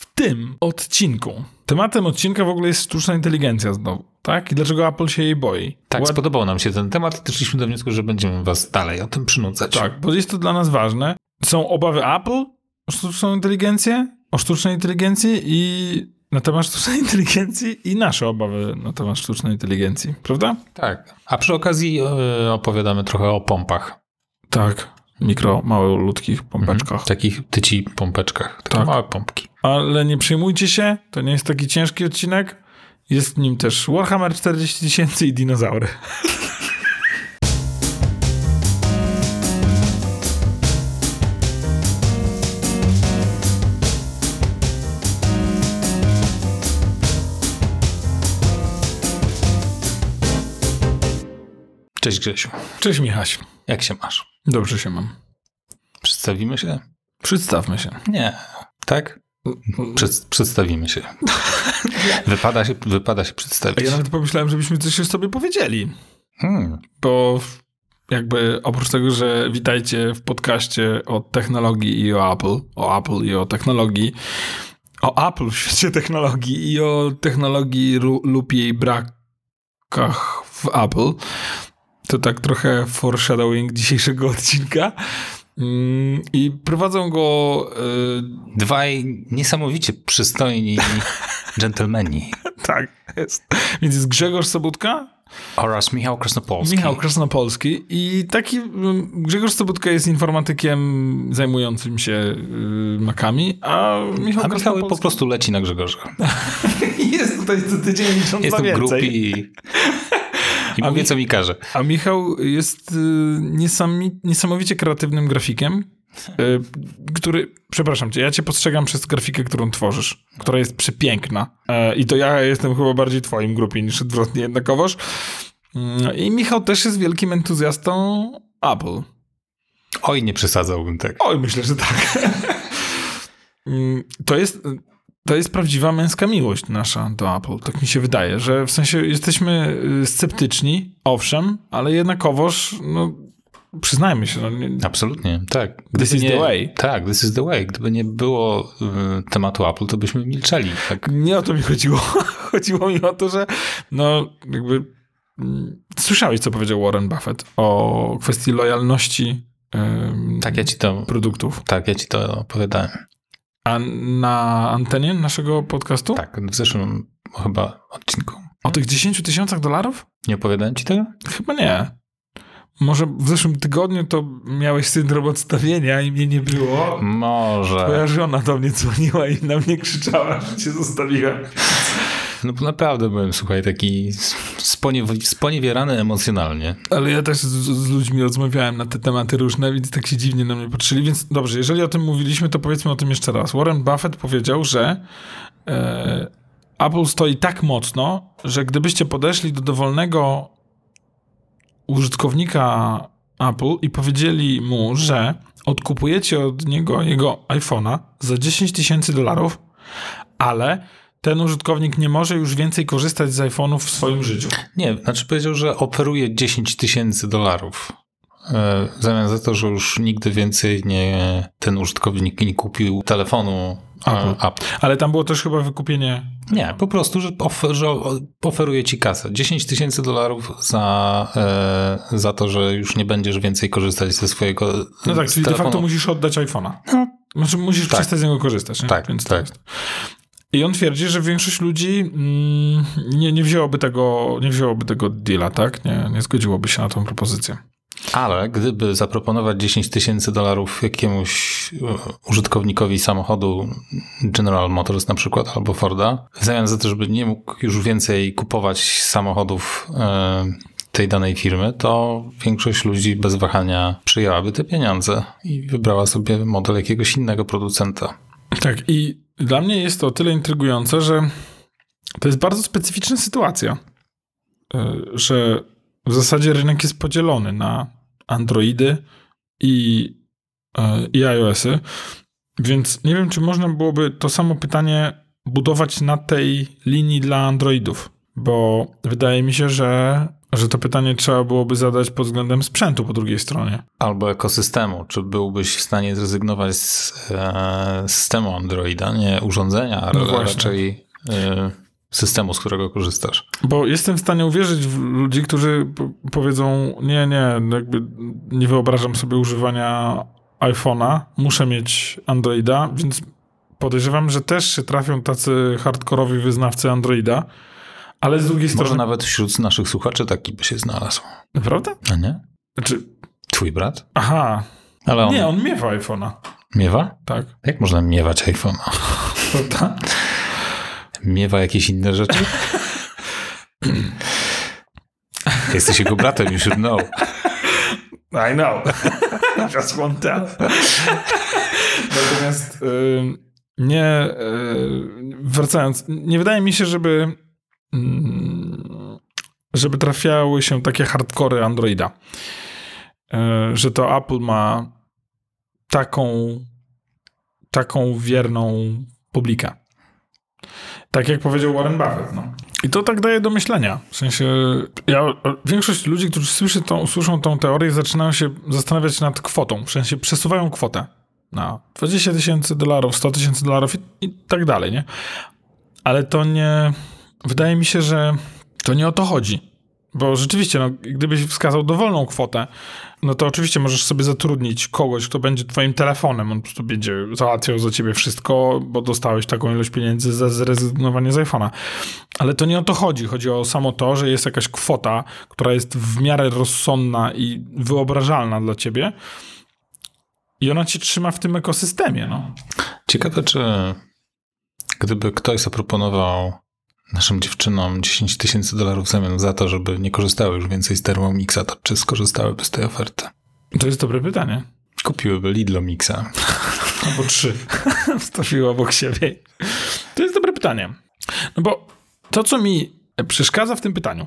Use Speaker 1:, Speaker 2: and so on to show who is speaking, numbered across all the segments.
Speaker 1: w tym odcinku. Tematem odcinka w ogóle jest sztuczna inteligencja znowu, tak? I dlaczego Apple się jej boi?
Speaker 2: Tak,
Speaker 1: Ład-
Speaker 2: spodobał nam się ten temat i doszliśmy do wniosku, że będziemy was dalej o tym przynudzać.
Speaker 1: Tak, bo jest to dla nas ważne. Są obawy Apple o sztuczną inteligencję, o sztucznej inteligencji i na temat sztucznej inteligencji i nasze obawy na temat sztucznej inteligencji, prawda?
Speaker 2: tak. A przy okazji e, opowiadamy trochę o pompach.
Speaker 1: Tak. Mikro, malutkich pompeczkach.
Speaker 2: Takich tyci pompeczkach. Takie
Speaker 1: Tak.
Speaker 2: małe pompki.
Speaker 1: Ale nie przejmujcie się, to nie jest taki ciężki odcinek. Jest w nim też Warhammer 40 tysięcy i dinozaury.
Speaker 2: Cześć Grzesiu.
Speaker 1: Cześć Michaś.
Speaker 2: Jak się masz?
Speaker 1: Dobrze się mam.
Speaker 2: Przedstawimy się?
Speaker 1: Przedstawmy się.
Speaker 2: Nie. Tak? Przed, przedstawimy się. Wypada się, wypada się przedstawić.
Speaker 1: Ja nawet pomyślałem, żebyśmy coś już sobie powiedzieli.
Speaker 2: Hmm.
Speaker 1: Bo jakby oprócz tego, że witajcie w podcaście o technologii i o Apple, o Apple i o technologii, o Apple w świecie technologii i o technologii lub jej brakach w Apple, to tak trochę foreshadowing dzisiejszego odcinka. Mm, I prowadzą go y,
Speaker 2: Dwaj niesamowicie przystojni dżentelmeni
Speaker 1: tak, jest. Więc jest Grzegorz Sobutka
Speaker 2: oraz Michał Krasnopolski.
Speaker 1: Michał Krasnopolski i taki mm, Grzegorz Sobutka jest informatykiem zajmującym się y, makami, a Michał
Speaker 2: A Michał po prostu leci na Grzegorza.
Speaker 1: jest tutaj co tydzień licząc
Speaker 2: Jestem
Speaker 1: na
Speaker 2: w grupie i,
Speaker 1: mi-
Speaker 2: co mi każe.
Speaker 1: A Michał jest y, niesami, niesamowicie kreatywnym grafikiem, y, który, przepraszam cię, ja cię postrzegam przez grafikę, którą tworzysz, która jest przepiękna. E, I to ja jestem chyba bardziej twoim grupie niż odwrotnie jednakowoż. Mm, I Michał też jest wielkim entuzjastą Apple.
Speaker 2: Oj, nie przesadzałbym tak.
Speaker 1: Oj, myślę, że tak. Mm, to jest, to jest prawdziwa męska miłość nasza do Apple. Tak mi się wydaje, że w sensie jesteśmy y, sceptyczni, owszem, ale jednakowoż, no, przyznajmy się, no, nie,
Speaker 2: Absolutnie, tak.
Speaker 1: This is
Speaker 2: nie,
Speaker 1: the way.
Speaker 2: Tak, this is the way. Gdyby nie było y, tematu Apple, to byśmy milczeli. Tak.
Speaker 1: nie o to mi chodziło. chodziło mi o to, że no, jakby mm, słyszałeś, co powiedział Warren Buffett o kwestii lojalności
Speaker 2: tak, ja ci to,
Speaker 1: produktów.
Speaker 2: tak, ja ci to opowiadałem.
Speaker 1: A na antenie naszego podcastu?
Speaker 2: Tak, w zeszłym chyba odcinku.
Speaker 1: O tych 10 tysiącach dolarów?
Speaker 2: Nie opowiadałem ci tego?
Speaker 1: Chyba nie. Może w zeszłym tygodniu to miałeś syndrom odstawienia i mnie nie było.
Speaker 2: Może.
Speaker 1: Twoja żona do mnie dzwoniła i na mnie krzyczała, że cię zostawiłem.
Speaker 2: No naprawdę byłem, słuchaj, taki sponiew- sponiewierany emocjonalnie.
Speaker 1: Ale ja też z, z ludźmi rozmawiałem na te tematy różne, więc tak się dziwnie na mnie patrzyli. Więc dobrze, jeżeli o tym mówiliśmy, to powiedzmy o tym jeszcze raz. Warren Buffett powiedział, że e, Apple stoi tak mocno, że gdybyście podeszli do dowolnego użytkownika Apple i powiedzieli mu, że odkupujecie od niego jego iPhone'a za 10 tysięcy dolarów, ale ten użytkownik nie może już więcej korzystać z iPhone'ów w swoim życiu.
Speaker 2: Nie, znaczy powiedział, że oferuje 10 tysięcy dolarów. E, W zamian za to, że już nigdy więcej nie, ten użytkownik nie kupił telefonu e,
Speaker 1: Apple.
Speaker 2: Apple.
Speaker 1: Ale tam było też chyba wykupienie.
Speaker 2: Nie, po prostu, że, ofer, że oferuje ci kasę. 10 tysięcy dolarów za, e, za to, że już nie będziesz więcej korzystać ze swojego
Speaker 1: No tak, czyli de
Speaker 2: telefonu.
Speaker 1: facto musisz oddać iPhone'a.
Speaker 2: No,
Speaker 1: Znaczy musisz
Speaker 2: Tak.
Speaker 1: przestać z niego korzystać. Nie?
Speaker 2: Tak,
Speaker 1: Więc
Speaker 2: tak.
Speaker 1: I on twierdzi, że większość ludzi mm, nie, nie, wzięłoby tego, nie wzięłoby tego deala, tak? Nie, nie zgodziłoby się na tą propozycję.
Speaker 2: Ale gdyby zaproponować 10 tysięcy dolarów jakiemuś e, użytkownikowi samochodu General Motors na przykład albo Forda, w zamian za to, żeby nie mógł już więcej kupować samochodów e, tej danej firmy, to większość ludzi bez wahania przyjęłaby te pieniądze i wybrała sobie model jakiegoś innego producenta.
Speaker 1: Tak, i dla mnie jest to o tyle intrygujące, że to jest bardzo specyficzna sytuacja, y, że w zasadzie rynek jest podzielony na Androidy i, y, i iOSy, więc nie wiem, czy można byłoby to samo pytanie budować na tej linii dla Androidów, bo wydaje mi się, że Że to pytanie trzeba byłoby zadać pod względem sprzętu po drugiej stronie.
Speaker 2: Albo ekosystemu. Czy byłbyś w stanie zrezygnować z e, systemu Androida, nie urządzenia, ale
Speaker 1: No właśnie.
Speaker 2: raczej e, systemu, z którego korzystasz?
Speaker 1: Bo jestem w stanie uwierzyć w ludzi, którzy powiedzą, nie, nie, jakby nie wyobrażam sobie używania iPhone'a, muszę mieć Androida, więc podejrzewam, że też się trafią tacy hardkorowi wyznawcy Androida, ale z drugiej
Speaker 2: Może
Speaker 1: strony...
Speaker 2: nawet wśród naszych słuchaczy taki by się znalazł.
Speaker 1: Naprawdę?
Speaker 2: A nie?
Speaker 1: Znaczy,
Speaker 2: Twój brat?
Speaker 1: aha,
Speaker 2: Ale on
Speaker 1: nie, on miewa iPhone'a,
Speaker 2: miewa?
Speaker 1: tak.
Speaker 2: Jak można miewać iPhone'a?
Speaker 1: Prawda?
Speaker 2: Miewa jakieś inne rzeczy? Jesteś jego bratem, you should know.
Speaker 1: I know. Just one tell. Natomiast y, nie, y, wracając, nie wydaje mi się, żeby żeby trafiały się takie hardkory Androida. Y, że to Apple ma taką taką wierną publikę. Tak jak powiedział Warren Buffett. No. I to tak daje do myślenia. W sensie, ja, większość ludzi, którzy słyszy tą, słyszą tą teorię, zaczynają się zastanawiać nad kwotą. W sensie, przesuwają kwotę na 20 tysięcy dolarów, 100 tysięcy dolarów i, i tak dalej, nie? Ale to nie... Wydaje mi się, że to nie o to chodzi. Bo rzeczywiście, no, gdybyś wskazał dowolną kwotę, no to oczywiście możesz sobie zatrudnić kogoś, kto będzie twoim telefonem. On po prostu będzie załatwiał za ciebie wszystko, bo dostałeś taką ilość pieniędzy za zrezygnowanie z iPhone'a. Ale to nie o to chodzi. Chodzi o samo to, że jest jakaś kwota, która jest w miarę rozsądna i wyobrażalna dla ciebie i ona cię trzyma w tym ekosystemie, no.
Speaker 2: Ciekawe, czy gdyby ktoś zaproponował naszym dziewczynom 10 tysięcy dolarów w zamian za to, żeby nie korzystały już więcej z Thermomixa, to czy skorzystałyby z tej oferty?
Speaker 1: To jest dobre pytanie.
Speaker 2: Kupiłyby Lidlo Mixa.
Speaker 1: Albo trzy. Wstawiły obok siebie. To jest dobre pytanie. No bo to, co mi przeszkadza w tym pytaniu,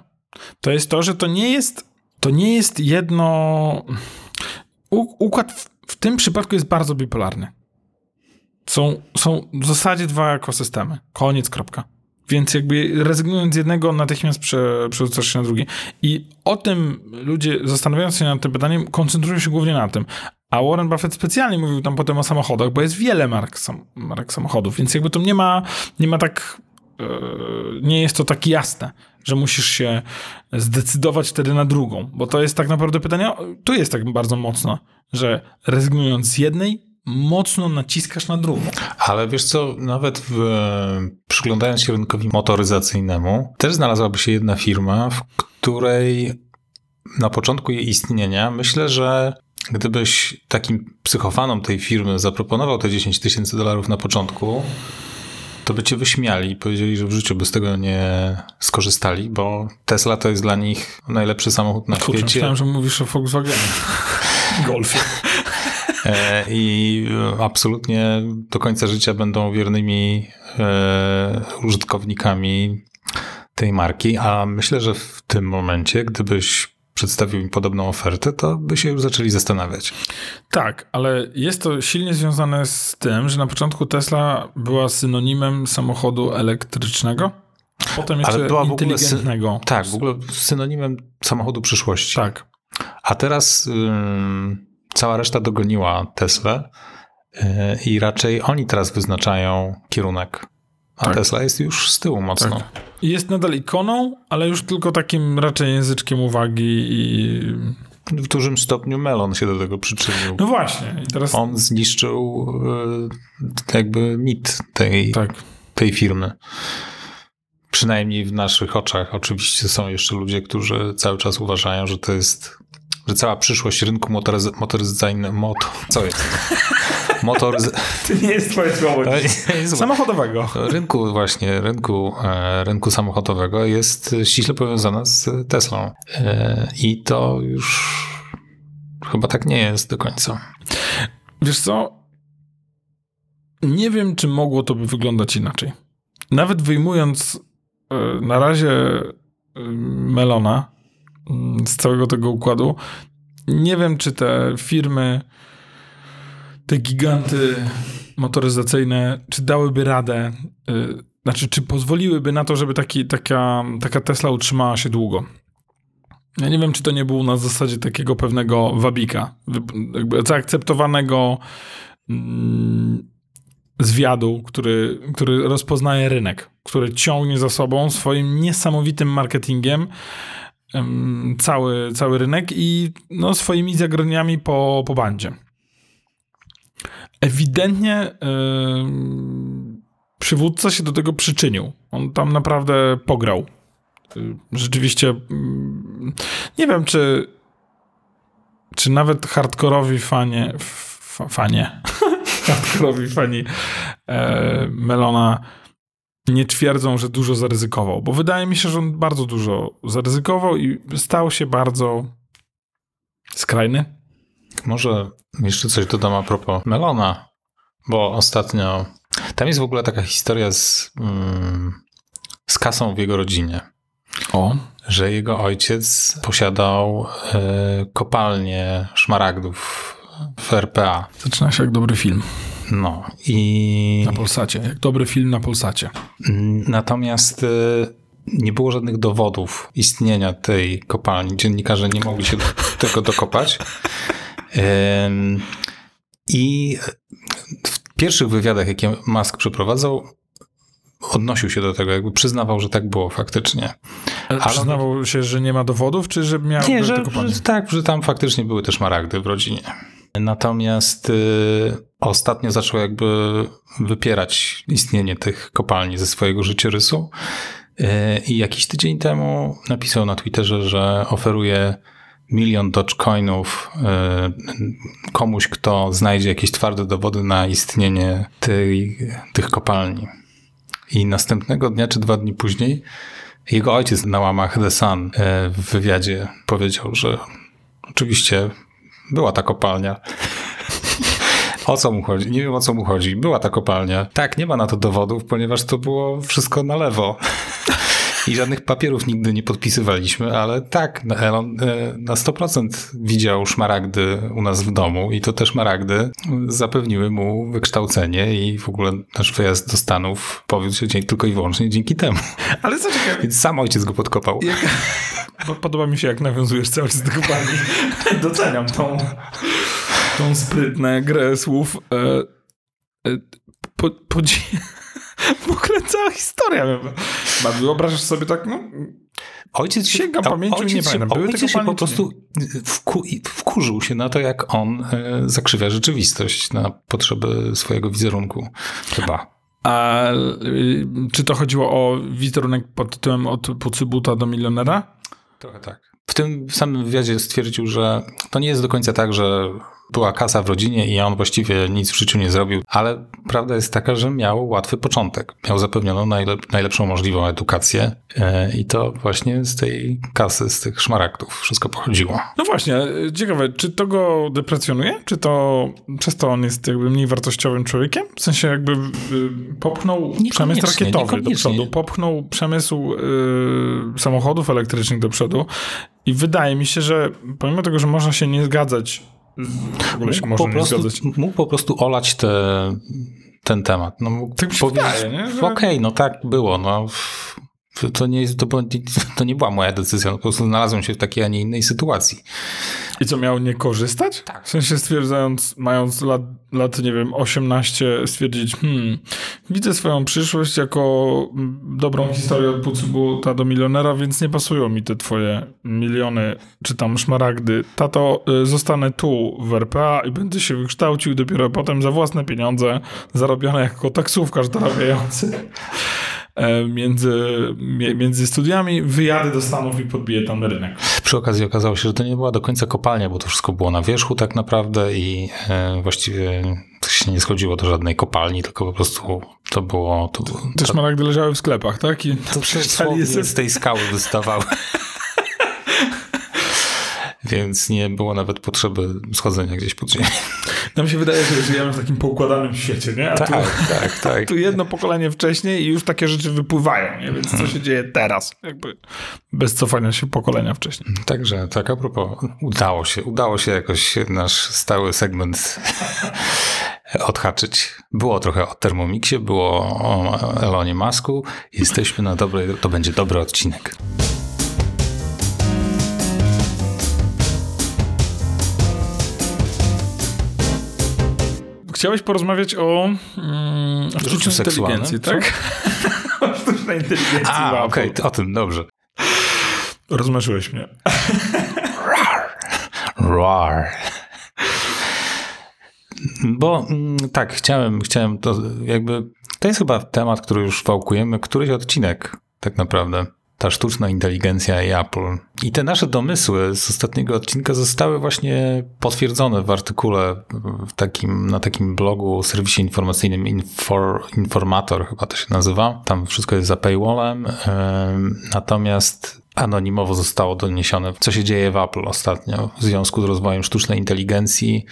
Speaker 1: to jest to, że to nie jest, to nie jest jedno... U, układ w, w tym przypadku jest bardzo bipolarny. Są, są w zasadzie dwa ekosystemy. Koniec, kropka. Więc jakby rezygnując z jednego, natychmiast prze, przerzucasz się na drugi. I o tym ludzie, zastanawiając się nad tym pytaniem, koncentrują się głównie na tym. A Warren Buffett specjalnie mówił tam potem o samochodach, bo jest wiele mark, sam, marek samochodów, więc jakby to nie ma, nie ma tak, yy, nie jest to tak jasne, że musisz się zdecydować wtedy na drugą, bo to jest tak naprawdę pytanie, tu jest tak bardzo mocno, że rezygnując z jednej, mocno naciskasz na drugą.
Speaker 2: Ale wiesz co, nawet w, przyglądając się rynkowi motoryzacyjnemu, też znalazłaby się jedna firma, w której na początku jej istnienia myślę, że gdybyś takim psychofanom tej firmy zaproponował te 10 tysięcy dolarów na początku, to by cię wyśmiali i powiedzieli, że w życiu by z tego nie skorzystali, bo Tesla to jest dla nich najlepszy samochód na
Speaker 1: Kurczę,
Speaker 2: świecie.
Speaker 1: myślałem, że mówisz o Volkswagenie. Golfie.
Speaker 2: E, I absolutnie do końca życia będą wiernymi e, użytkownikami tej marki, a myślę, że w tym momencie, gdybyś przedstawił im podobną ofertę, to by się już zaczęli zastanawiać.
Speaker 1: Tak, ale jest to silnie związane z tym, że na początku Tesla była synonimem samochodu elektrycznego, potem jeszcze
Speaker 2: Ale była w ogóle
Speaker 1: inteligentnego.
Speaker 2: Tak, w ogóle synonimem samochodu przyszłości.
Speaker 1: Tak.
Speaker 2: A teraz ym, cała reszta dogoniła Teslę y, i raczej oni teraz wyznaczają kierunek. A
Speaker 1: Tak.
Speaker 2: Tesla jest już z tyłu mocno.
Speaker 1: Tak. Jest nadal ikoną, ale już tylko takim raczej języczkiem uwagi i...
Speaker 2: W dużym stopniu Melon się do tego przyczynił.
Speaker 1: No właśnie. I teraz...
Speaker 2: On zniszczył y, jakby mit tej,
Speaker 1: Tak.
Speaker 2: tej firmy. Przynajmniej w naszych oczach. Oczywiście są jeszcze ludzie, którzy cały czas uważają, że to jest, że cała przyszłość rynku motoryz- motoryzacyjnego, moto, co jest? Motoryz...
Speaker 1: To nie jest twoje słowo. Samochodowego.
Speaker 2: Rynku właśnie, rynku, e, rynku samochodowego jest ściśle powiązana z Teslą. E, I to już chyba tak nie jest do końca.
Speaker 1: Wiesz co? Nie wiem, czy mogło to by wyglądać inaczej. Nawet wyjmując e, na razie e, Melona z całego tego układu, nie wiem, czy te firmy, te giganty motoryzacyjne, czy dałyby radę, e, znaczy, czy pozwoliłyby na to, żeby taki, taka, taka Tesla utrzymała się długo. Ja nie wiem, czy to nie było na zasadzie takiego pewnego wabika, jakby zaakceptowanego mm, zwiadu, który, który rozpoznaje rynek, który ciągnie za sobą swoim niesamowitym marketingiem cały, cały rynek i no, swoimi zagraniami po, po bandzie. Ewidentnie yy, przywódca się do tego przyczynił. On tam naprawdę pograł. Rzeczywiście yy, nie wiem, czy czy nawet hardkorowi fanie fanie hardkorowi fani e, Melona nie twierdzą, że dużo zaryzykował, bo wydaje mi się, że on bardzo dużo zaryzykował i stał się bardzo skrajny.
Speaker 2: Może jeszcze coś dodam a propos Melona, bo ostatnio tam jest w ogóle taka historia z, mm, z kasą w jego rodzinie.
Speaker 1: O.
Speaker 2: Że jego ojciec posiadał y, kopalnię szmaragdów w RPA.
Speaker 1: Zaczyna się jak dobry film.
Speaker 2: No i...
Speaker 1: Na Polsacie, jak dobry film na Polsacie.
Speaker 2: Natomiast y, nie było żadnych dowodów istnienia tej kopalni. Dziennikarze nie mogli się do tego dokopać. I w pierwszych wywiadach, jakie Musk przeprowadzał, odnosił się do tego, jakby przyznawał, że tak było faktycznie.
Speaker 1: Ale, Ale przyznawał się, że nie ma dowodów, czy że miał
Speaker 2: Nie, że, że, tak, że tam faktycznie były też maragdy w rodzinie. Natomiast y, ostatnio zaczął jakby wypierać istnienie tych kopalni ze swojego życiorysu. Y, I jakiś tydzień temu napisał na Twitterze, że oferuje milion Dogecoinów y, komuś, kto znajdzie jakieś twarde dowody na istnienie tej, tych kopalni. I następnego dnia czy dwa dni później jego ojciec na łamach The Sun w wywiadzie powiedział, że oczywiście była ta kopalnia. O co mu chodzi? Nie wiem o co mu chodzi. Była ta kopalnia. Tak, nie ma na to dowodów, ponieważ to było wszystko na lewo. I żadnych papierów nigdy nie podpisywaliśmy, ale tak, Elon e, na 100% widział szmaragdy u nas w domu i to te szmaragdy zapewniły mu wykształcenie i w ogóle nasz wyjazd do Stanów powiódł się tylko i wyłącznie dzięki temu.
Speaker 1: Ale co ciekawe...
Speaker 2: Więc sam ojciec go podkopał. Jak...
Speaker 1: Podoba mi się, jak nawiązujesz cały czas do kopalni. Doceniam tą, tą sprytną grę słów. E, e, po, po, w ogóle cała historia. Wyobrażasz sobie tak, no...
Speaker 2: Ojciec
Speaker 1: sięgam pamięcią i nie pamiętam.
Speaker 2: Były ojciec się po prostu wku, wkurzył się na to, jak on e, zakrzywia rzeczywistość na potrzeby swojego wizerunku. Chyba.
Speaker 1: A y, czy to chodziło o wizerunek pod tytułem od pucybuta do milionera?
Speaker 2: Trochę tak. W tym samym wywiadzie stwierdził, że to nie jest do końca tak, że była kasa w rodzinie i on właściwie nic w życiu nie zrobił, ale prawda jest taka, że miał łatwy początek. Miał zapewnioną najlep najlepszą możliwą edukację e, i to właśnie z tej kasy, z tych szmaragdów wszystko pochodziło.
Speaker 1: No właśnie, ciekawe, czy to go deprecjonuje? Czy to przez to on jest jakby mniej wartościowym człowiekiem? W sensie jakby y, popchnął przemysł rakietowy do przodu, popchnął przemysł samochodów elektrycznych do przodu i wydaje mi się, że pomimo tego, że można się nie zgadzać
Speaker 2: w ogóle się mógł, po prostu, mógł po prostu olać te, ten temat. No, mógł
Speaker 1: tak powiedzieć, wydaje,
Speaker 2: Że... Okej, okay, no tak było. No. To nie, jest, to, to nie była moja decyzja, po prostu znalazłem się w takiej, a nie innej sytuacji.
Speaker 1: I co, miał nie korzystać?
Speaker 2: Tak.
Speaker 1: W sensie stwierdzając, mając lat, lat, nie wiem, 18, stwierdzić, hmm, widzę swoją przyszłość jako dobrą historię od Pucubuta do milionera, więc nie pasują mi te twoje miliony, czy tam szmaragdy. Tato, y, zostanę tu w RPA i będę się wykształcił dopiero potem za własne pieniądze, zarobione jako taksówkarz dorabiający. E, między, między studiami, wyjadę do Stanów i podbiję tam rynek.
Speaker 2: Przy okazji okazało się, że to nie była do końca kopalnia, bo to wszystko było na wierzchu tak naprawdę i e, właściwie to się nie schodziło do żadnej kopalni, tylko po prostu to było... To,
Speaker 1: to, Te szmaragdy leżały w sklepach, tak? I
Speaker 2: to przecież z tej skały wystawały. Więc nie było nawet potrzeby schodzenia gdzieś pod ziemię.
Speaker 1: Nam się wydaje, że żyjemy w takim poukładanym świecie, nie? A
Speaker 2: tak, tu, tak, tak.
Speaker 1: Tu jedno pokolenie wcześniej i już takie rzeczy wypływają, nie? Więc co się dzieje teraz? Jakby bez cofania się pokolenia wcześniej.
Speaker 2: Także, tak a propos, udało się, udało się jakoś nasz stały segment odhaczyć. Było trochę o Thermomixie, było o Elonie Masku. Jesteśmy na dobrej, to będzie dobry odcinek.
Speaker 1: Chciałeś porozmawiać o, mm, sztucznej inteligencji, tak? o sztucznej inteligencji.
Speaker 2: A, okej, okay, o tym, dobrze.
Speaker 1: Rozmarzyłeś mnie.
Speaker 2: Roar. Bo mm, tak, chciałem, chciałem to jakby. To jest chyba temat, który już wałkujemy, któryś odcinek, tak naprawdę. Ta sztuczna inteligencja i Apple. I te nasze domysły z ostatniego odcinka zostały właśnie potwierdzone w artykule w takim, na takim blogu, serwisie informacyjnym Infor, Informator, chyba to się nazywa. Tam wszystko jest za paywallem. Natomiast anonimowo zostało doniesione, co się dzieje w Apple ostatnio w związku z rozwojem sztucznej inteligencji.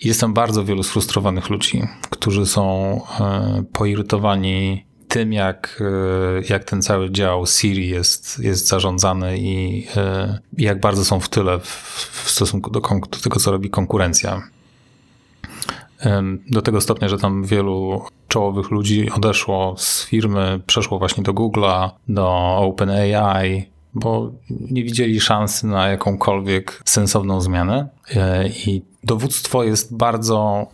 Speaker 2: Jest tam bardzo wielu sfrustrowanych ludzi, którzy są e, poirytowani tym, jak, e, jak ten cały dział Siri jest, jest zarządzany i e, jak bardzo są w tyle w, w stosunku do, do tego, co robi konkurencja. Do tego stopnia, że tam wielu czołowych ludzi odeszło z firmy, przeszło właśnie do Google'a, do OpenAI, bo nie widzieli szansy na jakąkolwiek sensowną zmianę. E, I dowództwo jest bardzo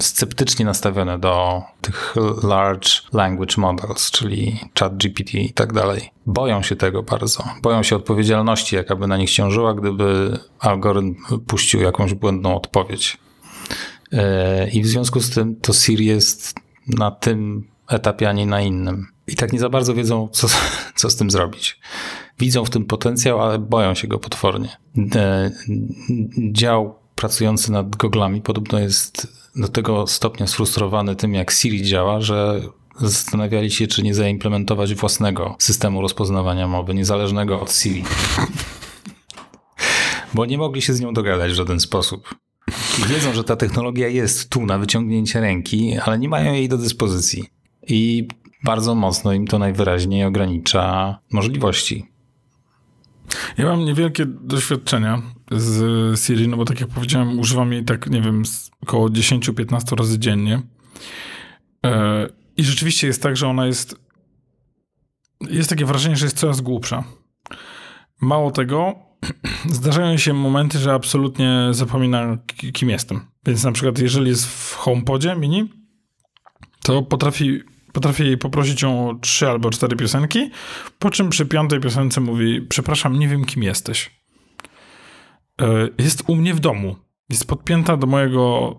Speaker 2: sceptycznie nastawione do tych large language models, czyli chat GPT i tak dalej. Boją się tego bardzo. Boją się odpowiedzialności, jaka by na nich ciążyła, gdyby algorytm puścił jakąś błędną odpowiedź. E, I w związku z tym to Siri jest na tym etapie, a nie na innym. I tak nie za bardzo wiedzą, co, co z tym zrobić. Widzą w tym potencjał, ale boją się go potwornie. Dział pracujący nad goglami podobno jest do tego stopnia sfrustrowany tym, jak Siri działa, że zastanawiali się, czy nie zaimplementować własnego systemu rozpoznawania mowy, niezależnego od Siri. Bo nie mogli się z nią dogadać w żaden sposób. I wiedzą, że ta technologia jest tu na wyciągnięcie ręki, ale nie mają jej do dyspozycji. I bardzo mocno im to najwyraźniej ogranicza możliwości.
Speaker 1: Ja mam niewielkie doświadczenia z Siri, no bo tak jak powiedziałem, używam jej tak, nie wiem, około 10-15 razy dziennie. E, I rzeczywiście jest tak, że ona jest. Jest takie wrażenie, że jest coraz głupsza. Mało tego, zdarzają się momenty, że absolutnie zapomina, kim jestem. Więc na przykład, jeżeli jest w HomePodzie mini, to potrafi Potrafię jej poprosić o trzy albo cztery piosenki, po czym przy piątej piosence mówi: Przepraszam, nie wiem, kim jesteś. E, jest u mnie w domu. Jest podpięta do mojego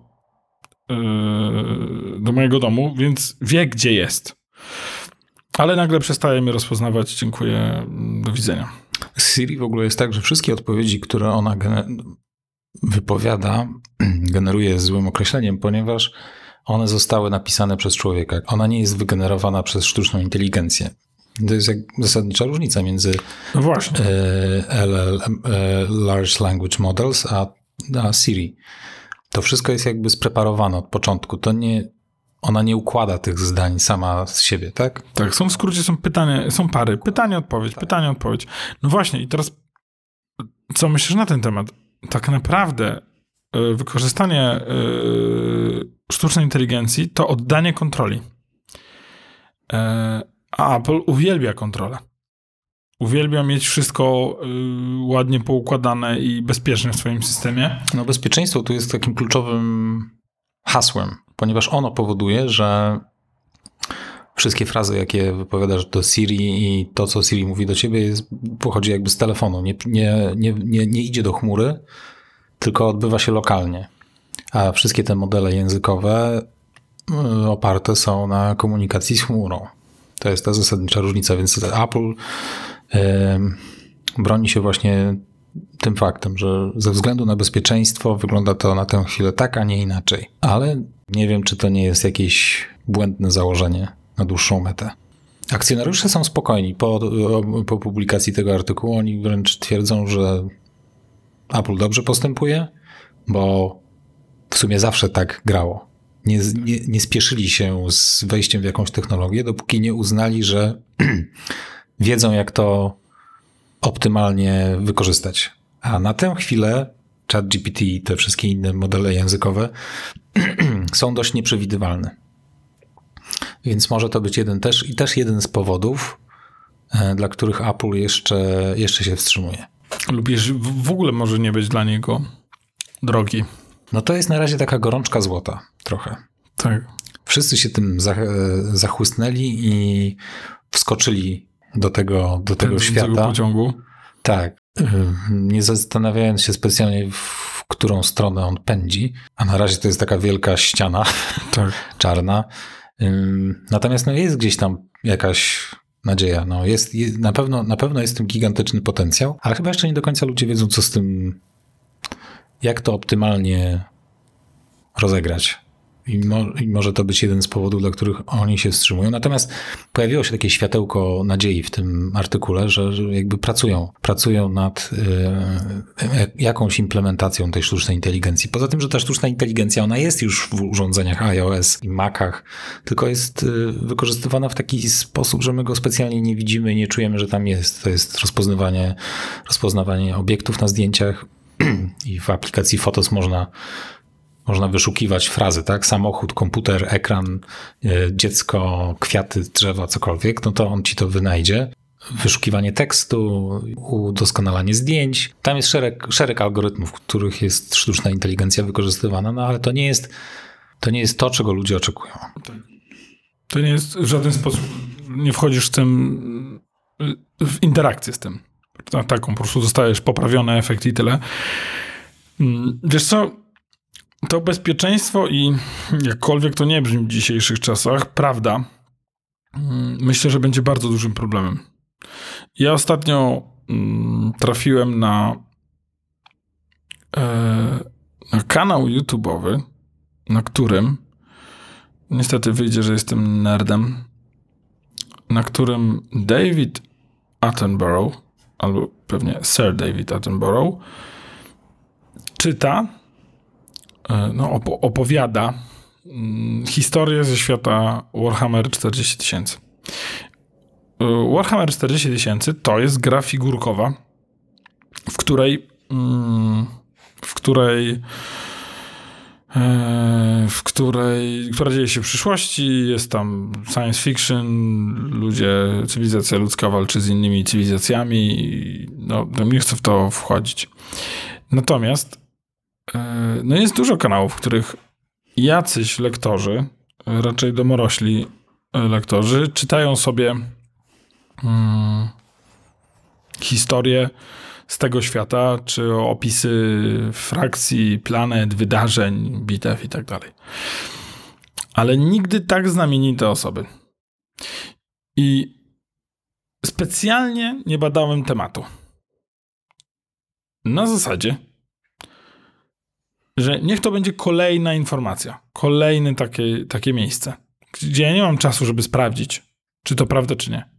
Speaker 1: e, do mojego domu, więc wie, gdzie jest. Ale nagle przestaje mnie rozpoznawać. Dziękuję. Do widzenia.
Speaker 2: Siri w ogóle jest tak, że wszystkie odpowiedzi, które ona wypowiada, generuje złym określeniem, ponieważ one zostały napisane przez człowieka. Ona nie jest wygenerowana przez sztuczną inteligencję. To jest jak zasadnicza różnica między
Speaker 1: no właśnie.
Speaker 2: LL, e, e, Large Language Models, a, a Siri. To wszystko jest jakby spreparowane od początku. To nie, ona nie układa tych zdań sama z siebie, tak?
Speaker 1: Tak, są w skrócie, są pytania, są pary. Pytanie, odpowiedź, tak. pytanie, odpowiedź. No właśnie, i teraz co myślisz na ten temat? Tak naprawdę E, wykorzystanie e, sztucznej inteligencji to oddanie kontroli. E, a Apple uwielbia kontrolę. Uwielbia mieć wszystko ładnie poukładane i bezpieczne w swoim systemie.
Speaker 2: No, bezpieczeństwo tu jest takim kluczowym hasłem, ponieważ ono powoduje, że wszystkie frazy, jakie wypowiadasz do Siri i to, co Siri mówi do ciebie, jest, pochodzi jakby z telefonu. Nie, nie, nie, nie, nie idzie do chmury, tylko odbywa się lokalnie. A wszystkie te modele językowe y, oparte są na komunikacji z chmurą. To jest ta zasadnicza różnica, więc Apple broni się właśnie tym faktem, że ze względu na bezpieczeństwo wygląda to na tę chwilę tak, a nie inaczej. Ale nie wiem, czy to nie jest jakieś błędne założenie na dłuższą metę. Akcjonariusze są spokojni. Po, po publikacji tego artykułu oni wręcz twierdzą, że Apple dobrze postępuje, bo w sumie zawsze tak grało. Nie, nie, nie spieszyli się z wejściem w jakąś technologię, dopóki nie uznali, że wiedzą, jak to optymalnie wykorzystać. A na tę chwilę ChatGPT i te wszystkie inne modele językowe są dość nieprzewidywalne. Więc może to być jeden też i też jeden z powodów, e, dla których Apple jeszcze, jeszcze się wstrzymuje
Speaker 1: lub w ogóle może nie być dla niego drogi.
Speaker 2: No to jest na razie taka gorączka złota trochę.
Speaker 1: Tak.
Speaker 2: Wszyscy się tym za, zachłysnęli i wskoczyli do tego, do tego świata.
Speaker 1: pociągu.
Speaker 2: Tak. Nie zastanawiając się specjalnie, w którą stronę on pędzi, a na razie to jest taka wielka ściana tak. czarna. Natomiast no jest gdzieś tam jakaś nadzieja. No jest, jest, na, pewno, na pewno jest tym gigantyczny potencjał, ale chyba jeszcze nie do końca ludzie wiedzą, co z tym, jak to optymalnie rozegrać. I, mo I, może to być jeden z powodów, dla których oni się wstrzymują. Natomiast pojawiło się takie światełko nadziei w tym artykule, że, że jakby pracują, pracują nad y, jakąś implementacją tej sztucznej inteligencji. Poza tym, że ta sztuczna inteligencja, ona jest już w urządzeniach iOS i Macach, tylko jest y, wykorzystywana w taki sposób, że my go specjalnie nie widzimy i nie czujemy, że tam jest. To jest rozpoznawanie, rozpoznawanie obiektów na zdjęciach i w aplikacji Fotos można można wyszukiwać frazy, tak? Samochód, komputer, ekran, e, dziecko, kwiaty, drzewa, cokolwiek, no to on ci to wynajdzie. Wyszukiwanie tekstu, udoskonalanie zdjęć. Tam jest szereg, szereg algorytmów, w których jest sztuczna inteligencja wykorzystywana, no ale to nie jest to, nie jest to czego ludzie oczekują.
Speaker 1: To nie jest w żaden sposób, nie wchodzisz z tym w interakcję z tym. Taką po prostu dostajesz poprawiony efekt i tyle. Mm, wiesz co, to bezpieczeństwo i jakkolwiek to nie brzmi w dzisiejszych czasach, prawda, mm, myślę, że będzie bardzo dużym problemem. Ja ostatnio mm, trafiłem na, e, na kanał YouTube'owy, na którym niestety wyjdzie, że jestem nerdem, na którym David Attenborough, albo pewnie Sir David Attenborough, czyta E, no, opowiada mm, historię ze świata Warhammer 40 tysięcy. E, Warhammer 40 tysięcy to jest gra figurkowa, w której mm, w której w której, która dzieje się w przyszłości, jest tam science fiction, ludzie, cywilizacja ludzka walczy z innymi cywilizacjami, no, nie chcę w to wchodzić. Natomiast E, no jest dużo kanałów, w których jacyś lektorzy, raczej domorośli e, lektorzy, czytają sobie hmm, historię z tego świata, czy opisy frakcji, planet, wydarzeń, bitew i tak dalej. Ale nigdy tak znamienite osoby. I specjalnie nie badałem tematu. Na zasadzie, że niech to będzie kolejna informacja, kolejne takie, takie miejsce, gdzie ja nie mam czasu, żeby sprawdzić, czy to prawda, czy nie.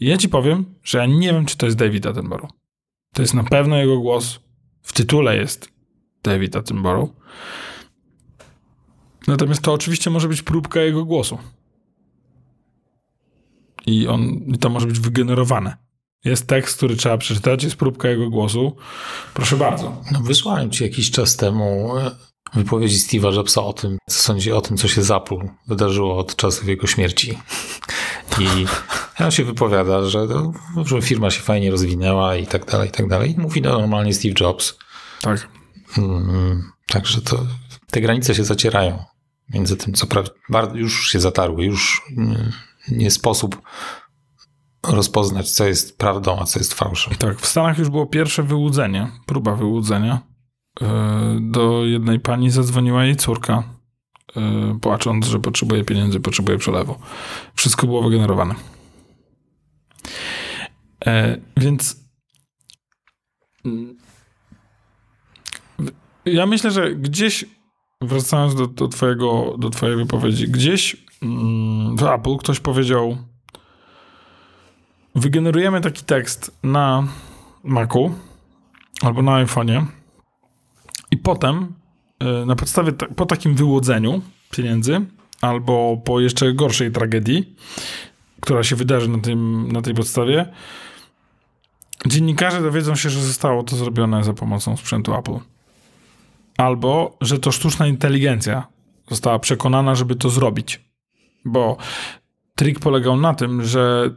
Speaker 1: Ja ci powiem, że ja nie wiem, czy to jest David Attenborough. To jest na pewno jego głos. W tytule jest David Attenborough. Natomiast to oczywiście może być próbka jego głosu. I, on, i to może być wygenerowane. Jest tekst, który trzeba przeczytać, jest próbka jego głosu. Proszę bardzo.
Speaker 2: No, wysłałem ci jakiś czas temu e, wypowiedzi Steve'a Jobsa o tym, co sądzi o tym, co się z wydarzyło od czasów jego śmierci. I on się wypowiada, że, że firma się fajnie rozwinęła i tak dalej, i tak dalej. Mówi no, normalnie Steve Jobs.
Speaker 1: Tak.
Speaker 2: Hmm, także to te granice się zacierają między tym, co prawda już się zatarły, już mm, nie sposób rozpoznać, co jest prawdą, a co jest fałszem.
Speaker 1: Tak, w Stanach już było pierwsze wyłudzenie, próba wyłudzenia. E, do jednej pani zadzwoniła jej córka, płacząc, że potrzebuje pieniędzy, potrzebuje przelewu. Wszystko było wygenerowane. E, więc mm, ja myślę, że gdzieś, wracając do, do, twojego, do twojej wypowiedzi, gdzieś mm, w Apple ktoś powiedział, wygenerujemy taki tekst na Macu albo na iPhone'ie i potem na podstawie, po takim wyłodzeniu pieniędzy albo po jeszcze gorszej tragedii, która się wydarzy na, tym, na tej podstawie, dziennikarze dowiedzą się, że zostało to zrobione za pomocą sprzętu Apple. Albo, że to sztuczna inteligencja została przekonana, żeby to zrobić. Bo trik polegał na tym, że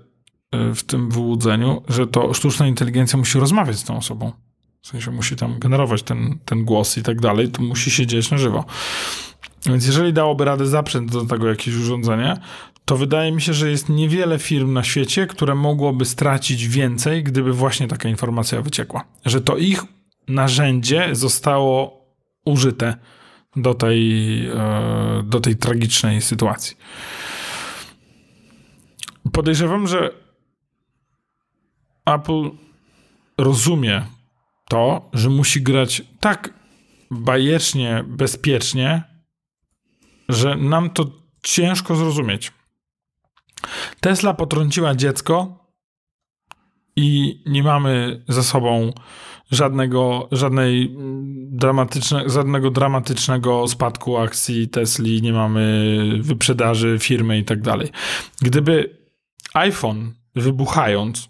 Speaker 1: Y, w tym wyłudzeniu, że to sztuczna inteligencja musi rozmawiać z tą osobą. W sensie musi tam generować ten, ten głos i tak dalej, to musi się dziać na żywo. Więc jeżeli dałoby radę zaprzęt do tego jakieś urządzenie, to wydaje mi się, że jest niewiele firm na świecie, które mogłoby stracić więcej, gdyby właśnie taka informacja wyciekła. Że to ich narzędzie zostało użyte do tej, e, do tej tragicznej sytuacji. Podejrzewam, że Apple rozumie to, że musi grać tak bajecznie, bezpiecznie, że nam to ciężko zrozumieć. Tesla potrąciła dziecko i nie mamy za sobą żadnego, żadnej dramatyczne, żadnego dramatycznego spadku akcji Tesli, nie mamy wyprzedaży firmy i tak dalej. Gdyby iPhone wybuchając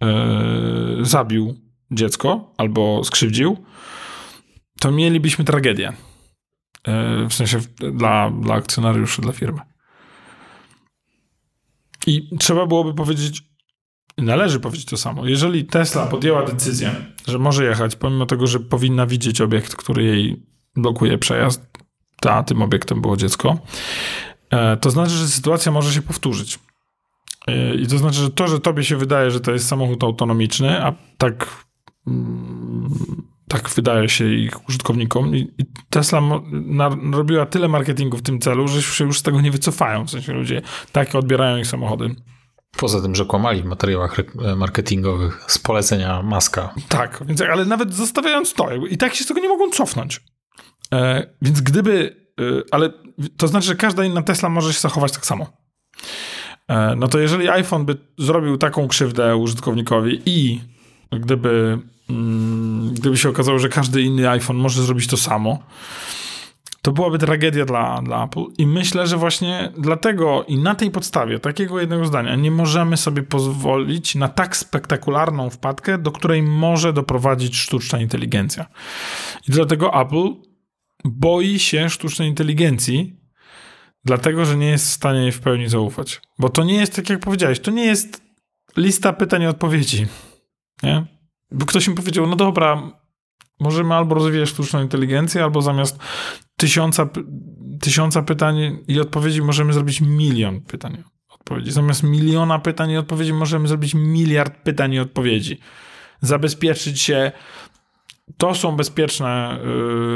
Speaker 1: yy, zabił dziecko albo skrzywdził, to mielibyśmy tragedię. Yy, w sensie dla, dla akcjonariuszy, dla firmy. I trzeba byłoby powiedzieć, należy powiedzieć to samo. Jeżeli Tesla podjęła decyzję, że może jechać, pomimo tego, że powinna widzieć obiekt, który jej blokuje przejazd, a tym obiektem było dziecko, yy, to znaczy, że sytuacja może się powtórzyć. Yy, I to znaczy, że to, że tobie się wydaje, że to jest samochód autonomiczny, a tak, tak wydaje się ich użytkownikom. I Tesla robiła tyle marketingu w tym celu, że się już z tego nie wycofają. W sensie ludzie tak odbierają ich samochody.
Speaker 2: Poza tym, że kłamali w materiałach marketingowych z polecenia maska.
Speaker 1: Tak, więc, ale nawet zostawiając to, i tak się z tego nie mogą cofnąć. E, więc gdyby, e, ale to znaczy, że każda inna Tesla może się zachować tak samo. E, no to jeżeli iPhone by zrobił taką krzywdę użytkownikowi i gdyby, mm, gdyby się okazało, że każdy inny iPhone może zrobić to samo, to byłaby tragedia dla, dla Apple. I myślę, że właśnie dlatego i na tej podstawie takiego jednego zdania nie możemy sobie pozwolić na tak spektakularną wpadkę, do której może doprowadzić sztuczna inteligencja. I dlatego Apple boi się sztucznej inteligencji, dlatego że nie jest w stanie jej w pełni zaufać. Bo to nie jest, tak jak powiedziałeś, to nie jest lista pytań i odpowiedzi. Nie? Bo ktoś mi powiedział, no dobra, możemy albo rozwijać sztuczną inteligencję, albo zamiast tysiąca, tysiąca pytań i odpowiedzi możemy zrobić milion pytań i odpowiedzi. Zamiast miliona pytań i odpowiedzi możemy zrobić miliard pytań i odpowiedzi. Zabezpieczyć się. To są bezpieczne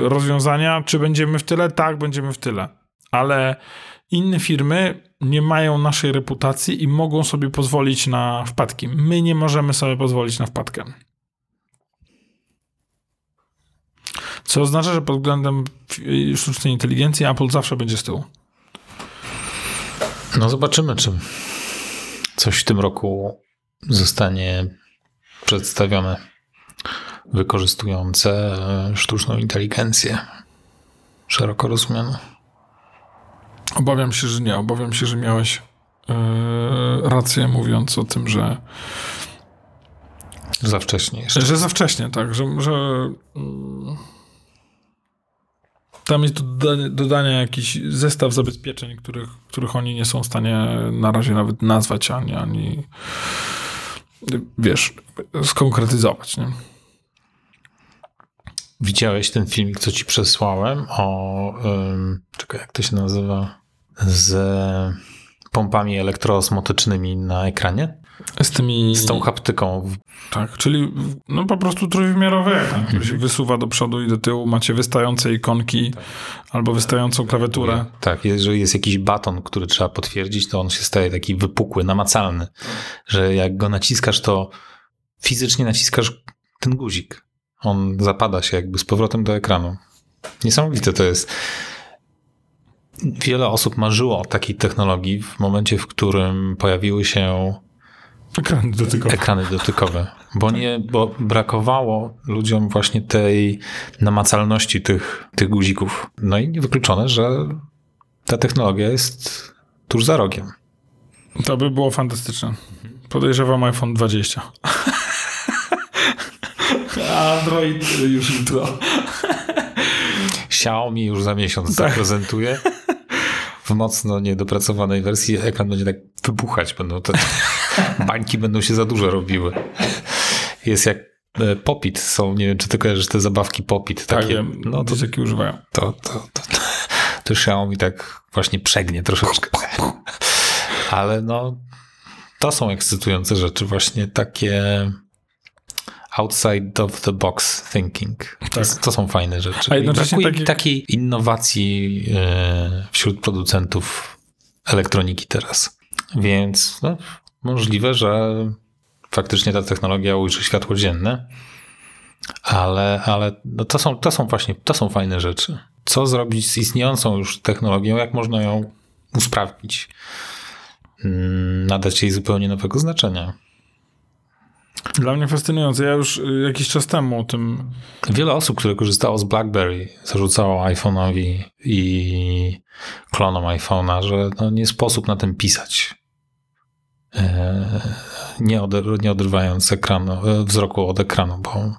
Speaker 1: y, rozwiązania. Czy będziemy w tyle? Tak, będziemy w tyle. Ale inne firmy nie mają naszej reputacji i mogą sobie pozwolić na wpadki. My nie możemy sobie pozwolić na wpadkę. Co oznacza, że pod względem sztucznej inteligencji Apple zawsze będzie z tyłu.
Speaker 2: No zobaczymy, czy coś w tym roku zostanie przedstawione wykorzystujące sztuczną inteligencję szeroko rozumianą.
Speaker 1: Obawiam się, że nie. Obawiam się, że miałeś yy, rację mówiąc o tym, że
Speaker 2: za wcześnie jeszcze.
Speaker 1: Że za wcześnie, tak. Że, że yy, tam jest do dodania, dodania jakiś zestaw zabezpieczeń, których, których oni nie są w stanie na razie nawet nazwać, ani, ani wiesz, skonkretyzować. Nie?
Speaker 2: Widziałeś ten filmik, co ci przesłałem o, um, czekaj, jak to się nazywa, z pompami elektroosmotycznymi na ekranie?
Speaker 1: Z tymi...
Speaker 2: Z tą haptyką.
Speaker 1: Tak, czyli no po prostu trójwymiarowy ekran, który się wysuwa do przodu i do tyłu. Macie wystające ikonki tak. albo wystającą klawiaturę.
Speaker 2: Tak, jeżeli jest jakiś baton, który trzeba potwierdzić, to on się staje taki wypukły, namacalny, że jak go naciskasz, to fizycznie naciskasz ten guzik. On zapada się jakby z powrotem do ekranu. Niesamowite to jest. Wiele osób marzyło o takiej technologii w momencie, w którym pojawiły się
Speaker 1: Ekrany dotykowe.
Speaker 2: Ekrany dotykowe. Bo, nie, bo brakowało ludziom właśnie tej namacalności tych, tych guzików. No i niewykluczone, że ta technologia jest tuż za rogiem.
Speaker 1: To by było fantastyczne. Podejrzewam iPhone 20. Android już jutro.
Speaker 2: Xiaomi już za miesiąc tak. zaprezentuje. W mocno niedopracowanej wersji ekran będzie tak wybuchać. Będą te bańki będą się za duże robiły. Jest jak e, Popit są, nie wiem, czy ty kojarzysz te zabawki Popit.
Speaker 1: Tak,
Speaker 2: takie,
Speaker 1: wiem,
Speaker 2: no to,
Speaker 1: dzieciaki używają.
Speaker 2: to, to, to, to Xiaomi tak właśnie przegnie troszeczkę. Ale no, to są ekscytujące rzeczy, właśnie takie outside of the box thinking. To,
Speaker 1: Tak.
Speaker 2: to są fajne rzeczy.
Speaker 1: A jednocześnie takie-
Speaker 2: mi takiej innowacji e, wśród producentów elektroniki teraz. Więc no, możliwe, że faktycznie ta technologia ujrzy światło dzienne, ale, ale no to, są, to są właśnie to są fajne rzeczy. Co zrobić z istniejącą już technologią, jak można ją usprawnić, Mm, nadać jej zupełnie nowego znaczenia.
Speaker 1: Dla mnie fascynujące. Ja już y, jakiś czas temu o tym
Speaker 2: Wiele osób, które korzystało z BlackBerry, zarzucało iPhone'owi i klonom iPhone'a, że no nie sposób na tym pisać. E, Nie, nie odrywając ekranu, e, wzroku od ekranu, bo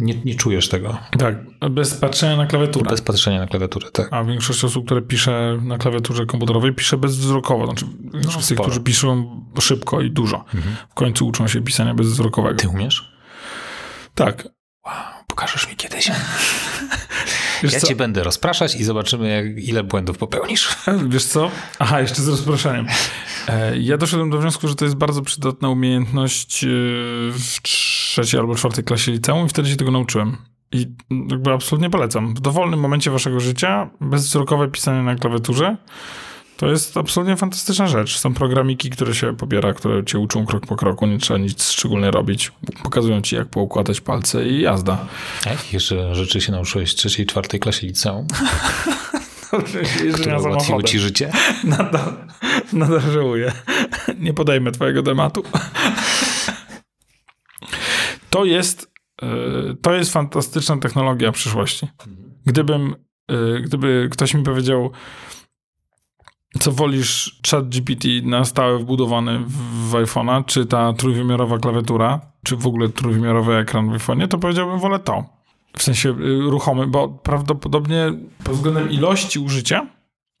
Speaker 2: nie, nie czujesz tego.
Speaker 1: Tak, bez patrzenia na klawiaturę.
Speaker 2: Bez patrzenia na klawiaturę, tak.
Speaker 1: A większość osób, które pisze na klawiaturze komputerowej, pisze bezwzrokowo. Znaczy, większość z tych, którzy piszą szybko i dużo. W końcu uczą się pisania bezwzrokowego.
Speaker 2: Ty umiesz?
Speaker 1: Tak.
Speaker 2: Pokażesz mi kiedyś.
Speaker 1: Wiesz
Speaker 2: Ja
Speaker 1: co?
Speaker 2: cię będę rozpraszać i zobaczymy, jak, ile błędów popełnisz.
Speaker 1: Wiesz co? Aha, jeszcze z rozproszeniem. E, Ja doszedłem do wniosku, że to jest bardzo przydatna umiejętność e, w trzeciej albo czwartej klasie liceum i wtedy się tego nauczyłem. I jakby absolutnie polecam. W dowolnym momencie waszego życia bezwzrokowe pisanie na klawiaturze to jest absolutnie fantastyczna rzecz. Są programiki, które się pobiera, które cię uczą krok po kroku, nie trzeba nic szczególnie robić. Pokazują ci, jak poukładać palce i jazda.
Speaker 2: A jakich jeszcze rzeczy się nauczyłeś w trzeciej, czwartej klasie liceum, które ułatwiły ci życie?
Speaker 1: Nadal, nadal żałuję. Nie podejmę twojego tematu. To jest, e, to jest fantastyczna technologia przyszłości. Gdybym, e, gdyby ktoś mi powiedział, co wolisz, chat GPT na stałe wbudowany w, iPhone'a, czy ta trójwymiarowa klawiatura, czy w ogóle trójwymiarowy ekran w iPhone'ie, to powiedziałbym, wolę to. W sensie y, ruchomy, bo prawdopodobnie pod względem ilości użycia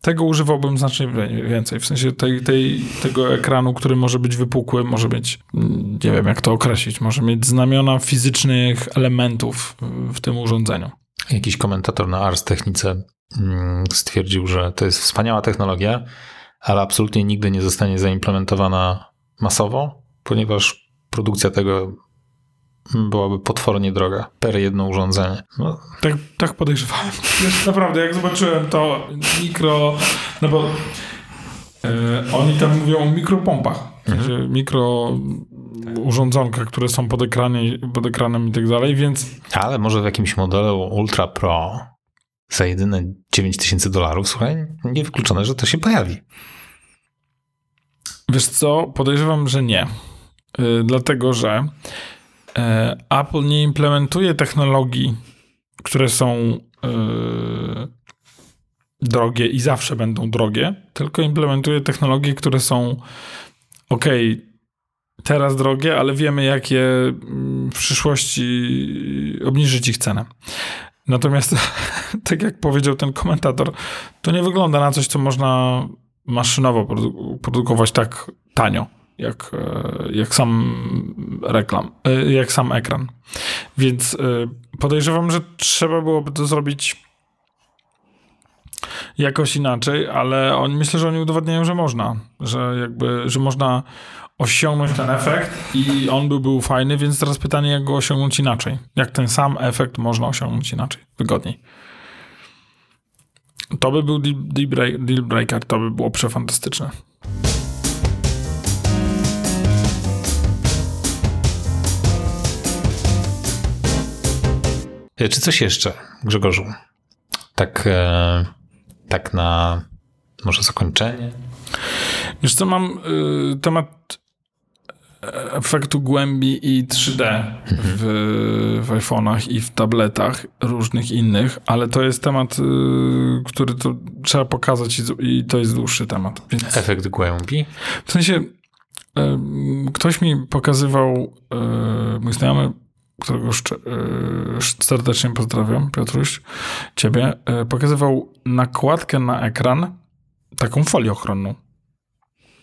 Speaker 1: tego używałbym znacznie więcej. W sensie tej, tej, tego ekranu, który może być wypukły, może mieć, mm, nie wiem jak to określić, może mieć znamiona fizycznych elementów w tym urządzeniu.
Speaker 2: Jakiś komentator na Ars Technice stwierdził, że to jest wspaniała technologia, ale absolutnie nigdy nie zostanie zaimplementowana masowo, ponieważ produkcja tego byłaby potwornie droga per jedno urządzenie. No,
Speaker 1: Tak, tak podejrzewałem. Wiesz, naprawdę, jak zobaczyłem to mikro, no bo e, oni tam mówią o mikropompach, w sensie mikro urządzonka, które są pod, ekranie, pod ekranem i tak dalej, więc
Speaker 2: ale może w jakimś modelu Ultra Pro za jedyne 9000 dolarów, słuchaj, niewykluczone, że to się pojawi.
Speaker 1: Wiesz co, podejrzewam, że nie. Y, dlatego, że e, Apple nie implementuje technologii, które są y, drogie i zawsze będą drogie, tylko implementuje technologie, które są ok, teraz drogie, ale wiemy, jak je mm, w przyszłości obniżyć ich cenę. Natomiast, tak jak powiedział ten komentator, to nie wygląda na coś, co można maszynowo produ- produkować tak tanio, jak, e, jak sam reklam, e, jak sam ekran. Więc e, podejrzewam, że trzeba byłoby to zrobić jakoś inaczej, ale oni, myślę, że oni udowadniają, że można, że jakby, że można osiągnąć ten efekt i on by był fajny, więc teraz pytanie, jak go osiągnąć inaczej. Jak ten sam efekt można osiągnąć inaczej, wygodniej. To by był deal, break- deal breaker, to by było przefantastyczne.
Speaker 2: E, Czy coś jeszcze, Grzegorzu? Tak, e, tak na może zakończenie?
Speaker 1: Wiesz co, mam y, temat efektu głębi i 3D w, w iPhone'ach i w tabletach różnych innych, ale to jest temat, y, który to trzeba pokazać i, to jest dłuższy temat. Więc
Speaker 2: Efekt głębi?
Speaker 1: w sensie ktoś mi pokazywał, e, mój znajomy, którego e, serdecznie pozdrawiam, Piotruś, ciebie, pokazywał nakładkę na ekran, taką folię ochronną,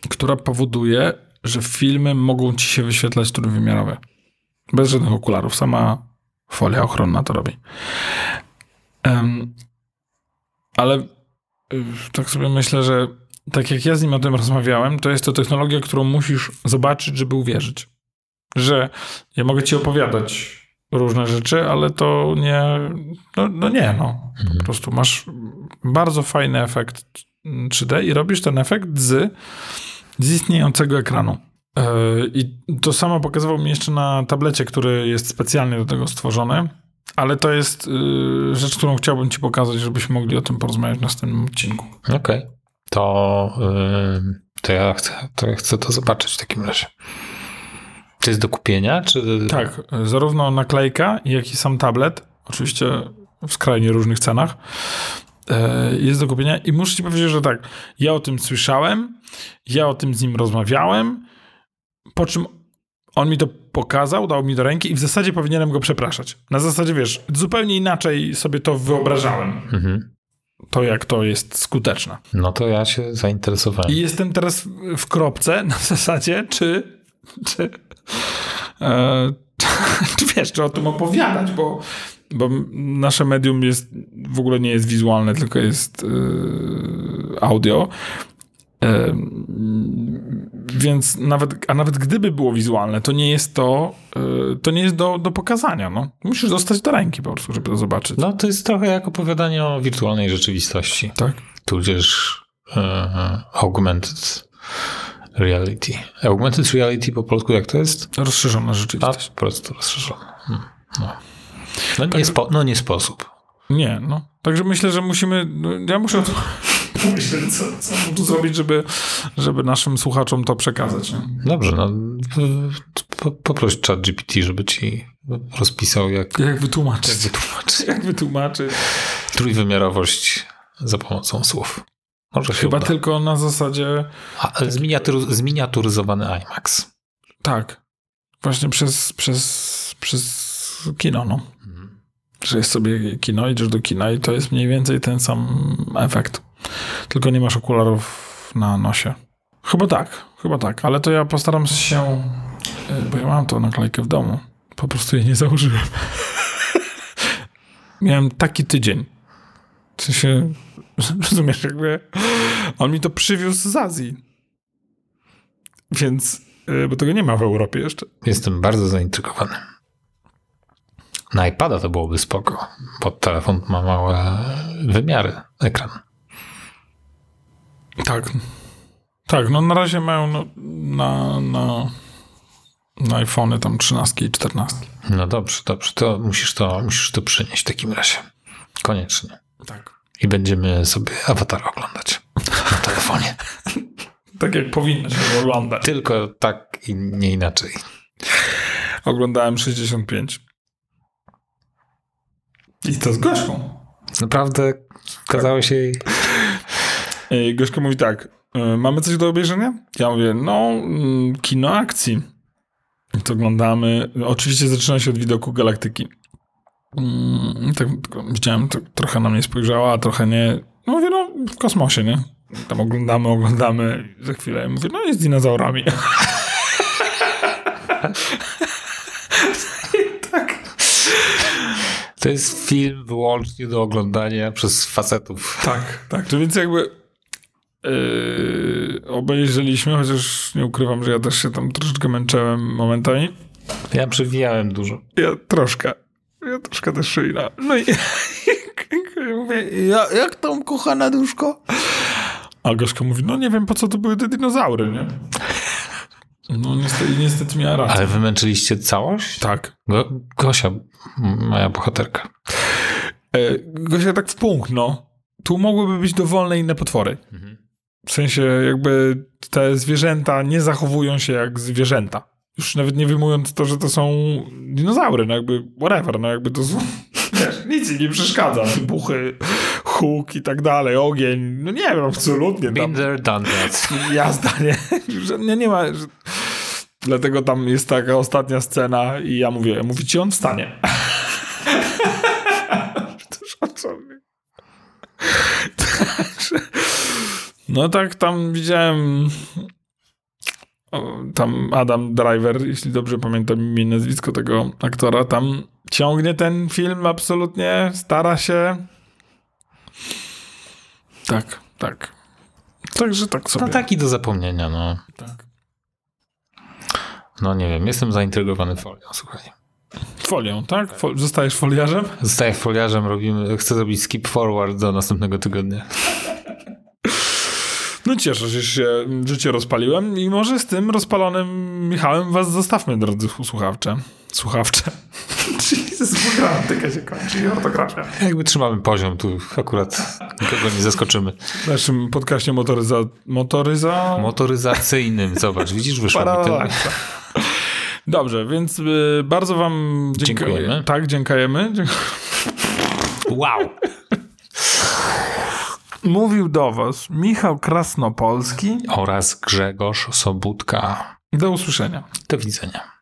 Speaker 1: która powoduje, że filmy mogą ci się wyświetlać trójwymiarowe. Bez żadnych okularów. Sama folia ochronna to robi. Um, ale y, tak sobie myślę, że tak jak ja z nim o tym rozmawiałem, to jest to technologia, którą musisz zobaczyć, żeby uwierzyć. Że ja mogę ci opowiadać różne rzeczy, ale to nie, no, no nie, no. Po
Speaker 2: Mhm.
Speaker 1: prostu masz bardzo fajny efekt 3D i robisz ten efekt z, z istniejącego ekranu. Yy, I to samo pokazywał mi jeszcze na tablecie, który jest specjalnie do tego stworzony, ale to jest yy, rzecz, którą chciałbym ci pokazać, żebyśmy mogli o tym porozmawiać w następnym odcinku.
Speaker 2: Okej. To, ym, to, ja chcę, to ja chcę to zobaczyć w takim razie. To jest do kupienia, czy...
Speaker 1: Tak, zarówno naklejka, jak i sam tablet, oczywiście w skrajnie różnych cenach, e, jest do kupienia i muszę ci powiedzieć, że tak, ja o tym słyszałem, ja o tym z nim rozmawiałem, po czym on mi to pokazał, dał mi do ręki i w zasadzie powinienem go przepraszać. Na zasadzie, wiesz, zupełnie inaczej sobie to wyobrażałem,
Speaker 2: Mhm.
Speaker 1: to jak to jest skuteczne.
Speaker 2: No to ja się zainteresowałem.
Speaker 1: I jestem teraz w kropce na zasadzie, czy, czy, e, czy wiesz, czy o tym opowiadać, bo, bo nasze medium jest, w ogóle nie jest wizualne, tylko jest e, audio. Więc nawet, a nawet gdyby było wizualne, to nie jest to, e, to nie jest do, do pokazania. No. Musisz dostać do ręki po prostu, żeby to zobaczyć.
Speaker 2: No to jest trochę jak opowiadanie o wirtualnej rzeczywistości.
Speaker 1: Tak.
Speaker 2: tudzież e, augmented reality. Augmented reality po polsku jak to jest?
Speaker 1: Rozszerzona
Speaker 2: A
Speaker 1: rzeczywistość.
Speaker 2: po prostu rozszerzone. Hmm, No, no, nie, spo, no nie sposób.
Speaker 1: Nie, no. Także myślę, że musimy. No, ja muszę pomyśleć, co, co tu zrobić, żeby, żeby naszym słuchaczom to przekazać. Nie?
Speaker 2: Dobrze, no po, poproś chat GPT, żeby ci rozpisał jak,
Speaker 1: Jak wytłumaczyć?
Speaker 2: jak wytłumaczyć
Speaker 1: Jak wytłumaczyć?
Speaker 2: trójwymiarowość za pomocą słów. Może
Speaker 1: Chyba
Speaker 2: uda.
Speaker 1: tylko na zasadzie.
Speaker 2: A, ale zminiatyr, zminiaturyzowany IMAX.
Speaker 1: Tak. Właśnie przez, przez, przez kino, no. Jest sobie kino, idziesz do kina i to jest mniej więcej ten sam efekt. Tylko nie masz okularów na nosie. Chyba tak, chyba tak, ale to ja postaram się, y, bo ja mam tą naklejkę w domu. Po prostu jej nie założyłem. Miałem taki tydzień. W sensie, rozumiesz, jakby on mi to przywiózł z Azji. Więc, y, bo tego nie ma w Europie jeszcze.
Speaker 2: Jestem bardzo zaintrygowany. Na iPada to byłoby spoko, bo telefon ma małe wymiary, ekran.
Speaker 1: Tak. Tak, no na razie mają no, na, na, na iPhony tam 13 i 14.
Speaker 2: No dobrze, dobrze, to musisz to, musisz to przynieść w takim razie. Koniecznie.
Speaker 1: Tak.
Speaker 2: I będziemy sobie awatar oglądać na telefonie.
Speaker 1: Tak jak powinno się oglądać.
Speaker 2: Tylko tak i nie inaczej.
Speaker 1: Oglądałem 65. I to z Gośką.
Speaker 2: Naprawdę kazało się jej...
Speaker 1: I Gośka mówi tak, y, mamy coś do obejrzenia? Ja mówię, no, mm, kino akcji. I to oglądamy. Oczywiście zaczyna się od widoku galaktyki. Mm, tak, widziałem, to trochę na mnie spojrzała, a trochę nie. No mówię, no, w kosmosie, nie? Tam oglądamy, oglądamy. i Za chwilę mówię, no, jest z dinozaurami.
Speaker 2: To jest film wyłącznie do oglądania przez facetów.
Speaker 1: Tak, tak. To więc jakby yy, obejrzeliśmy, chociaż nie ukrywam, że ja też się tam troszeczkę męczyłem momentami.
Speaker 2: Ja przewijałem dużo.
Speaker 1: Ja troszkę. Ja troszkę też szyjna. No i ja mówię, ja, jak tam kochana duszko? A Gorzka mówi, no nie wiem, po co to były te dinozaury, nie? No niestety, niestety miała rację.
Speaker 2: Ale wymęczyliście całość?
Speaker 1: Tak.
Speaker 2: Go, Gosia, moja bohaterka.
Speaker 1: E, Gosia tak w punkt, no. Tu mogłyby być dowolne inne potwory. W sensie jakby te zwierzęta nie zachowują się jak zwierzęta. Już nawet nie wyjmując to, że to są dinozaury, no jakby whatever, no jakby to są, wiesz, nic im nie przeszkadza. Wybuchy, huk i tak dalej, ogień, no nie wiem, absolutnie. Tam,
Speaker 2: Been there, done that.
Speaker 1: jazda, nie? Że nie, nie ma... Że... Dlatego tam jest taka ostatnia scena i ja mówię, mówi ci on wstanie. No tak tam widziałem tam Adam Driver, jeśli dobrze pamiętam imię nazwisko tego aktora, tam ciągnie ten film absolutnie, stara się. Tak, tak. Także tak sobie.
Speaker 2: No taki do zapomnienia, no.
Speaker 1: tak.
Speaker 2: No nie wiem, jestem zaintrygowany folią, słuchaj.
Speaker 1: Folią, tak? Fol- zostajesz foliarzem?
Speaker 2: Zostaję foliarzem, robimy, chcę zrobić skip forward do następnego tygodnia.
Speaker 1: No cieszę się, że się życie rozpaliłem i może z tym rozpalonym Michałem was zostawmy, drodzy słuchawcze. Słuchawcze. Jezus, gramatyka się kończy i ortografia.
Speaker 2: Jakby trzymamy poziom, tu akurat nikogo nie zaskoczymy.
Speaker 1: W naszym podcaście motoryza... Motoryza...
Speaker 2: Motoryzacyjnym, zobacz, widzisz, wyszło mi tyle.
Speaker 1: Dobrze, więc y, bardzo wam dziękuję.
Speaker 2: Dziękujemy.
Speaker 1: Tak, dziękujemy.
Speaker 2: Wow!
Speaker 1: Mówił do was Michał Krasnopolski.
Speaker 2: Oraz Grzegorz Sobudka.
Speaker 1: Do usłyszenia.
Speaker 2: Do widzenia.